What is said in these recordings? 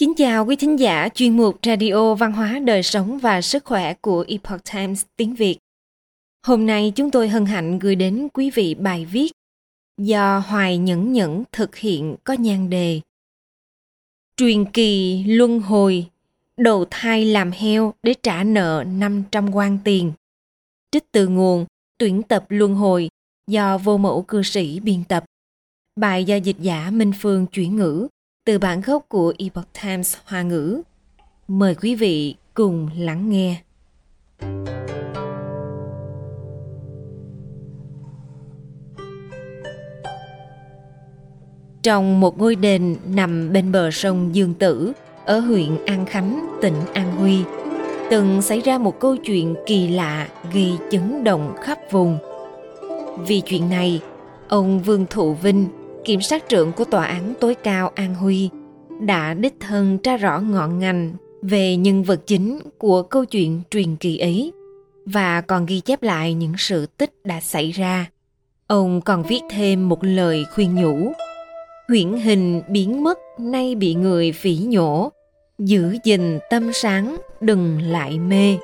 Kính chào quý thính giả chuyên mục Radio Văn hóa Đời sống và Sức khỏe của Epoch Times tiếng Việt. Hôm nay chúng tôi hân hạnh gửi đến quý vị bài viết do Hoài Nhẫn Nhẫn thực hiện có nhan đề Truyền kỳ luân hồi, đầu thai làm heo để trả nợ 500 quan tiền. Trích từ nguồn tuyển tập luân hồi do vô mẫu cư sĩ biên tập. Bài do dịch giả Minh Phương chuyển ngữ từ bản gốc của Epoch Times Hoa ngữ. Mời quý vị cùng lắng nghe. Trong một ngôi đền nằm bên bờ sông Dương Tử, ở huyện An Khánh, tỉnh An Huy, từng xảy ra một câu chuyện kỳ lạ gây chấn động khắp vùng. Vì chuyện này, ông Vương Thụ Vinh, kiểm sát trưởng của tòa án tối cao An Huy, đã đích thân tra rõ ngọn ngành về nhân vật chính của câu chuyện truyền kỳ ấy và còn ghi chép lại những sự tích đã xảy ra. Ông còn viết thêm một lời khuyên nhủ. Huyễn hình biến mất nay bị người phỉ nhổ, giữ gìn tâm sáng đừng lại mê.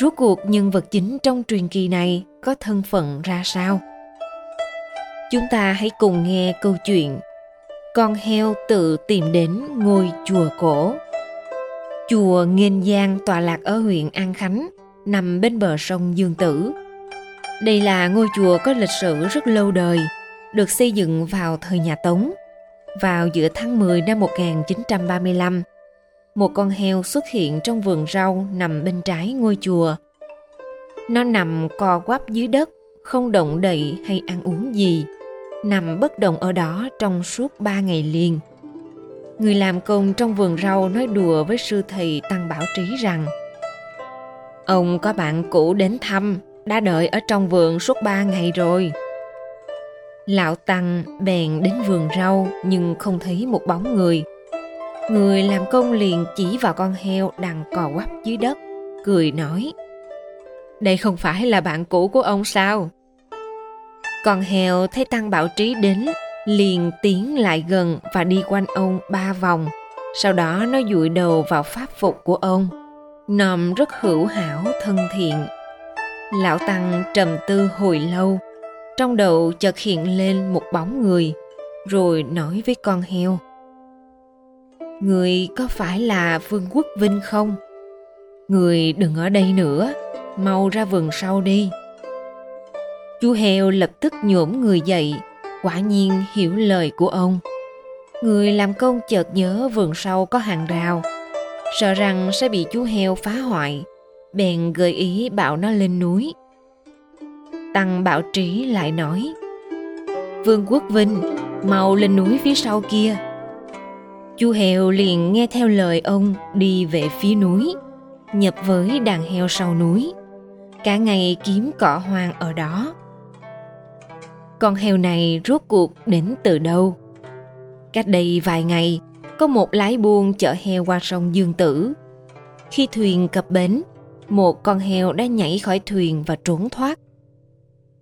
Rốt cuộc nhân vật chính trong truyền kỳ này có thân phận ra sao? Chúng ta hãy cùng nghe câu chuyện Con heo tự tìm đến ngôi chùa cổ. Chùa Nghênh Giang tọa lạc ở huyện An Khánh, nằm bên bờ sông Dương Tử. Đây là ngôi chùa có lịch sử rất lâu đời, được xây dựng vào thời nhà Tống. Vào giữa tháng 10 năm 1935, một con heo xuất hiện trong vườn rau nằm bên trái ngôi chùa. Nó nằm co quắp dưới đất, không động đậy hay ăn uống gì nằm bất động ở đó trong suốt ba ngày liền. Người làm công trong vườn rau nói đùa với sư thầy Tăng Bảo Trí rằng Ông có bạn cũ đến thăm, đã đợi ở trong vườn suốt ba ngày rồi. Lão Tăng bèn đến vườn rau nhưng không thấy một bóng người. Người làm công liền chỉ vào con heo đang cò quắp dưới đất, cười nói Đây không phải là bạn cũ của ông sao? Con heo thấy Tăng Bảo Trí đến, liền tiến lại gần và đi quanh ông ba vòng. Sau đó nó dụi đầu vào pháp phục của ông. Nòm rất hữu hảo, thân thiện. Lão Tăng trầm tư hồi lâu. Trong đầu chợt hiện lên một bóng người, rồi nói với con heo. Người có phải là Vương Quốc Vinh không? Người đừng ở đây nữa, mau ra vườn sau đi. Chú heo lập tức nhổm người dậy, quả nhiên hiểu lời của ông. Người làm công chợt nhớ vườn sau có hàng rào, sợ rằng sẽ bị chú heo phá hoại, bèn gợi ý bảo nó lên núi. Tăng Bảo Trí lại nói, Vương Quốc Vinh, mau lên núi phía sau kia. Chú heo liền nghe theo lời ông đi về phía núi, nhập với đàn heo sau núi. Cả ngày kiếm cỏ hoang ở đó con heo này rốt cuộc đến từ đâu? Cách đây vài ngày, có một lái buôn chở heo qua sông dương tử. Khi thuyền cập bến, một con heo đã nhảy khỏi thuyền và trốn thoát.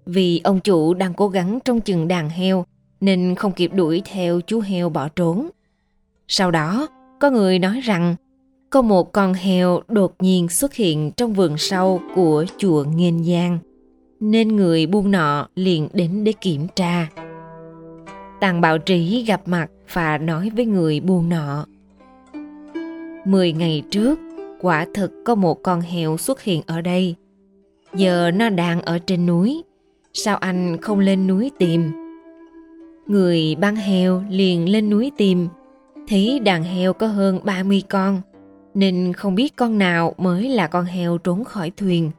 Vì ông chủ đang cố gắng trong chừng đàn heo, nên không kịp đuổi theo chú heo bỏ trốn. Sau đó, có người nói rằng, có một con heo đột nhiên xuất hiện trong vườn sau của chùa Nghênh Giang nên người buôn nọ liền đến để kiểm tra. Tàng Bảo Trí gặp mặt và nói với người buôn nọ. Mười ngày trước, quả thực có một con heo xuất hiện ở đây. Giờ nó đang ở trên núi. Sao anh không lên núi tìm? Người bán heo liền lên núi tìm. Thấy đàn heo có hơn 30 con, nên không biết con nào mới là con heo trốn khỏi thuyền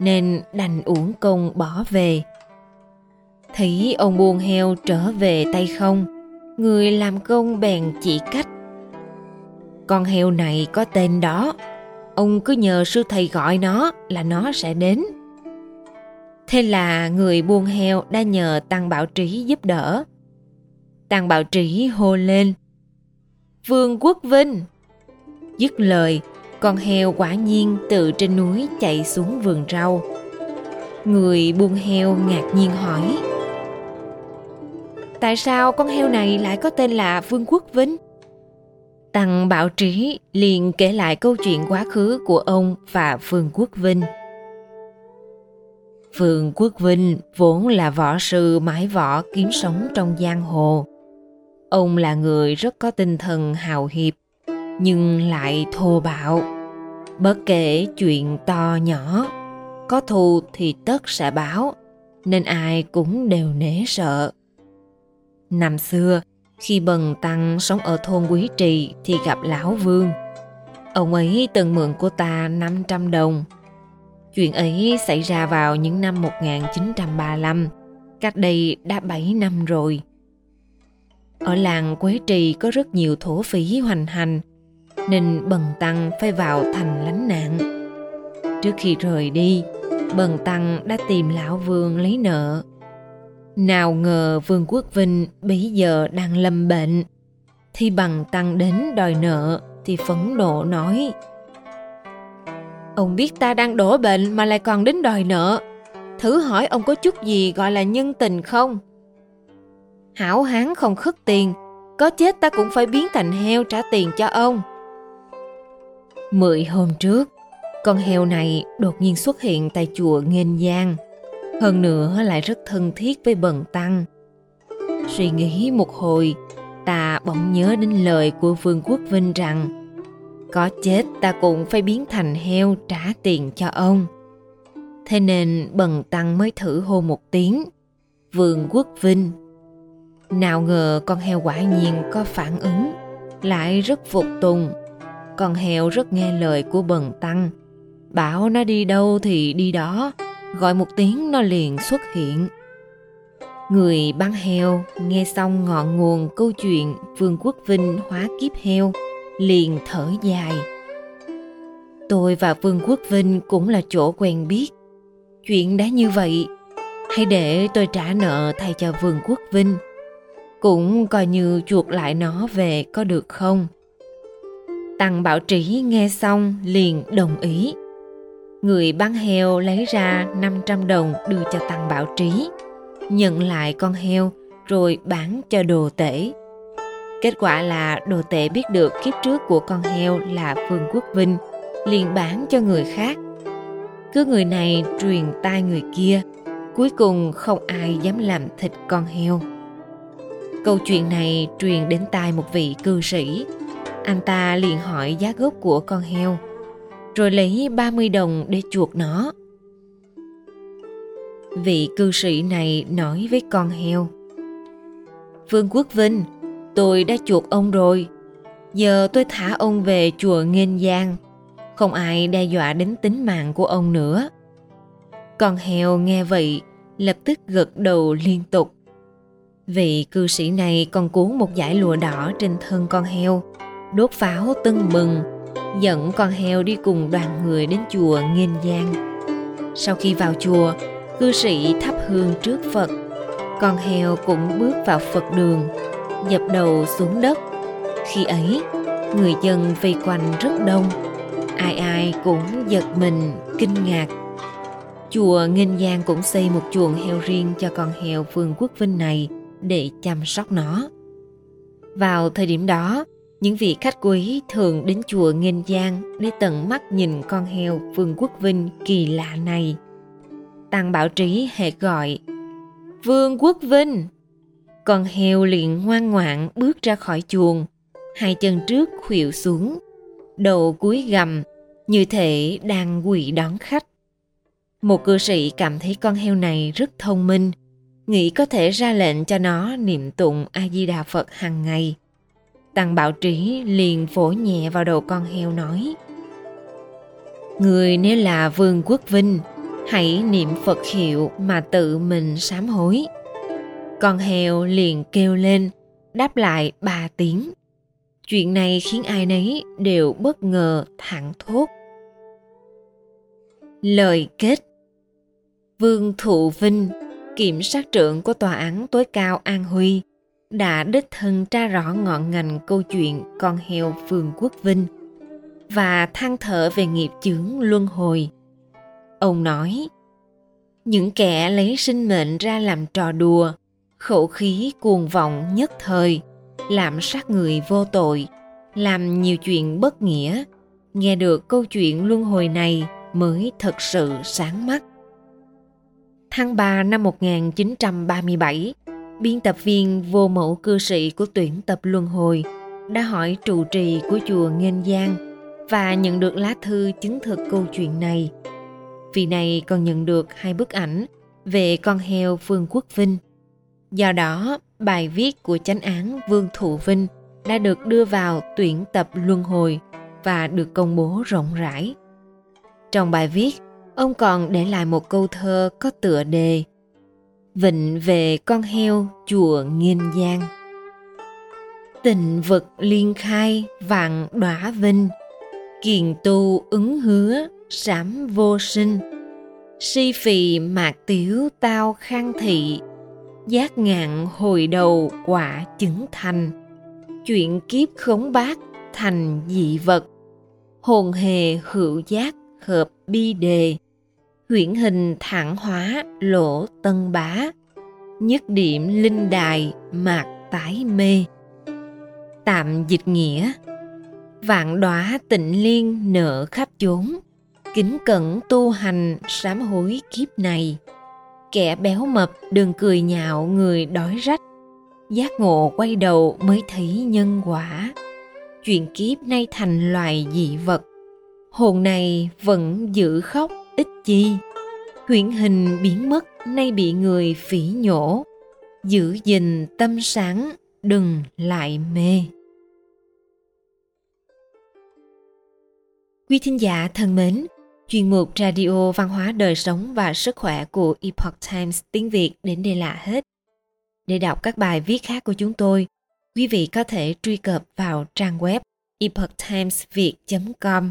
nên đành uổng công bỏ về. Thấy ông buôn heo trở về tay không, người làm công bèn chỉ cách. Con heo này có tên đó, ông cứ nhờ sư thầy gọi nó là nó sẽ đến. Thế là người buôn heo đã nhờ Tăng Bảo Trí giúp đỡ. Tăng Bảo Trí hô lên. Vương Quốc Vinh! Dứt lời, con heo quả nhiên từ trên núi chạy xuống vườn rau người buôn heo ngạc nhiên hỏi tại sao con heo này lại có tên là vương quốc vinh Tăng Bảo Trí liền kể lại câu chuyện quá khứ của ông và Vương Quốc Vinh. Vương Quốc Vinh vốn là võ sư mái võ kiếm sống trong giang hồ. Ông là người rất có tinh thần hào hiệp, nhưng lại thô bạo. Bất kể chuyện to nhỏ, có thù thì tất sẽ báo, nên ai cũng đều nể sợ. Năm xưa, khi Bần Tăng sống ở thôn Quý Trì thì gặp Lão Vương. Ông ấy từng mượn của ta 500 đồng. Chuyện ấy xảy ra vào những năm 1935, cách đây đã 7 năm rồi. Ở làng Quế Trì có rất nhiều thổ phỉ hoành hành, nên Bần Tăng phải vào thành lánh nạn. Trước khi rời đi, Bần Tăng đã tìm Lão Vương lấy nợ nào ngờ Vương Quốc Vinh bấy giờ đang lâm bệnh. Thì bằng tăng đến đòi nợ thì phẫn nộ nói Ông biết ta đang đổ bệnh mà lại còn đến đòi nợ. Thử hỏi ông có chút gì gọi là nhân tình không? Hảo hán không khất tiền, có chết ta cũng phải biến thành heo trả tiền cho ông. Mười hôm trước, con heo này đột nhiên xuất hiện tại chùa Nghênh Giang – hơn nữa lại rất thân thiết với bần tăng. Suy nghĩ một hồi ta bỗng nhớ đến lời của vương quốc vinh rằng có chết ta cũng phải biến thành heo trả tiền cho ông. Thế nên bần tăng mới thử hô một tiếng vương quốc vinh. Nào ngờ con heo quả nhiên có phản ứng lại rất phục tùng con heo rất nghe lời của bần tăng. Bảo nó đi đâu thì đi đó, gọi một tiếng nó liền xuất hiện. Người bán heo nghe xong ngọn nguồn câu chuyện vương quốc vinh hóa kiếp heo, liền thở dài. Tôi và vương quốc vinh cũng là chỗ quen biết. Chuyện đã như vậy, hãy để tôi trả nợ thay cho vương quốc vinh. Cũng coi như chuộc lại nó về có được không? Tăng bảo trĩ nghe xong liền đồng ý Người bán heo lấy ra 500 đồng đưa cho Tăng Bảo Trí, nhận lại con heo rồi bán cho đồ tể. Kết quả là đồ tể biết được kiếp trước của con heo là Vương Quốc Vinh, liền bán cho người khác. Cứ người này truyền tai người kia, cuối cùng không ai dám làm thịt con heo. Câu chuyện này truyền đến tai một vị cư sĩ. Anh ta liền hỏi giá gốc của con heo – rồi lấy 30 đồng để chuộc nó. Vị cư sĩ này nói với con heo. Vương Quốc Vinh, tôi đã chuộc ông rồi. Giờ tôi thả ông về chùa Nghênh Giang. Không ai đe dọa đến tính mạng của ông nữa. Con heo nghe vậy, lập tức gật đầu liên tục. Vị cư sĩ này còn cuốn một dải lụa đỏ trên thân con heo, đốt pháo tưng bừng dẫn con heo đi cùng đoàn người đến chùa Nghênh Giang. Sau khi vào chùa, cư sĩ thắp hương trước Phật. Con heo cũng bước vào Phật đường, dập đầu xuống đất. Khi ấy, người dân vây quanh rất đông. Ai ai cũng giật mình, kinh ngạc. Chùa Nghênh Giang cũng xây một chuồng heo riêng cho con heo Vương Quốc Vinh này để chăm sóc nó. Vào thời điểm đó, những vị khách quý thường đến chùa Nghênh Giang để tận mắt nhìn con heo Vương Quốc Vinh kỳ lạ này. Tăng Bảo Trí hệ gọi, Vương Quốc Vinh. Con heo liền ngoan ngoãn bước ra khỏi chuồng, Hai chân trước khuỵu xuống, Đầu cúi gầm Như thể đang quỳ đón khách. Một cư sĩ cảm thấy con heo này rất thông minh, Nghĩ có thể ra lệnh cho nó niệm tụng A-di-đà Phật hàng ngày. Tăng Bảo Trí liền vỗ nhẹ vào đầu con heo nói Người nếu là Vương Quốc Vinh Hãy niệm Phật hiệu mà tự mình sám hối. Con heo liền kêu lên Đáp lại ba tiếng. Chuyện này khiến ai nấy đều bất ngờ thẳng thốt. Lời kết. Vương Thụ Vinh, kiểm sát trưởng của Tòa án tối cao An Huy, đã đích thân tra rõ ngọn ngành câu chuyện con heo phường Quốc Vinh và than thở về nghiệp chướng luân hồi. Ông nói, những kẻ lấy sinh mệnh ra làm trò đùa, khẩu khí cuồng vọng nhất thời, làm sát người vô tội, làm nhiều chuyện bất nghĩa nghe được câu chuyện luân hồi này mới thật sự sáng mắt. Tháng 3 năm 1937, biên tập viên vô mẫu cư sĩ của tuyển tập luân hồi đã hỏi trụ trì của chùa Nghênh Giang và nhận được lá thư chứng thực câu chuyện này. Vị này còn nhận được hai bức ảnh về con heo Vương Quốc Vinh. Do đó, bài viết của chánh án Vương Thụ Vinh đã được đưa vào tuyển tập luân hồi và được công bố rộng rãi. Trong bài viết, ông còn để lại một câu thơ có tựa đề Vịnh về con heo chùa Nghiên Giang. Tình vật liên khai vạn đóa vinh, Kiền tu ứng hứa sám vô sinh. Si phì mạc tiểu tao khang thị, Giác ngạn hồi đầu quả chứng thành. Chuyện kiếp khống bát thành dị vật, hồn hề hữu giác hợp bi đề huyễn hình thẳng hóa lỗ tân bá. Nhất điểm linh đài mạc tái mê. Tạm dịch nghĩa. Vạn đóa tịnh liên nợ khắp chốn. Kính cẩn tu hành sám hối kiếp này. Kẻ béo mập đừng cười nhạo người đói rách. Giác ngộ quay đầu mới thấy nhân quả. Chuyện kiếp nay thành loài dị vật. Hồn này vẫn giữ khóc ít chi? Huyễn hình biến mất, nay bị người phỉ nhổ. Giữ gìn tâm sáng, đừng lại mê. Quý thính giả thân mến, chuyên mục radio văn hóa đời sống và sức khỏe của epoch times tiếng việt đến đây là hết. Để đọc các bài viết khác của chúng tôi, quý vị có thể truy cập vào trang web epochtimesviet.com.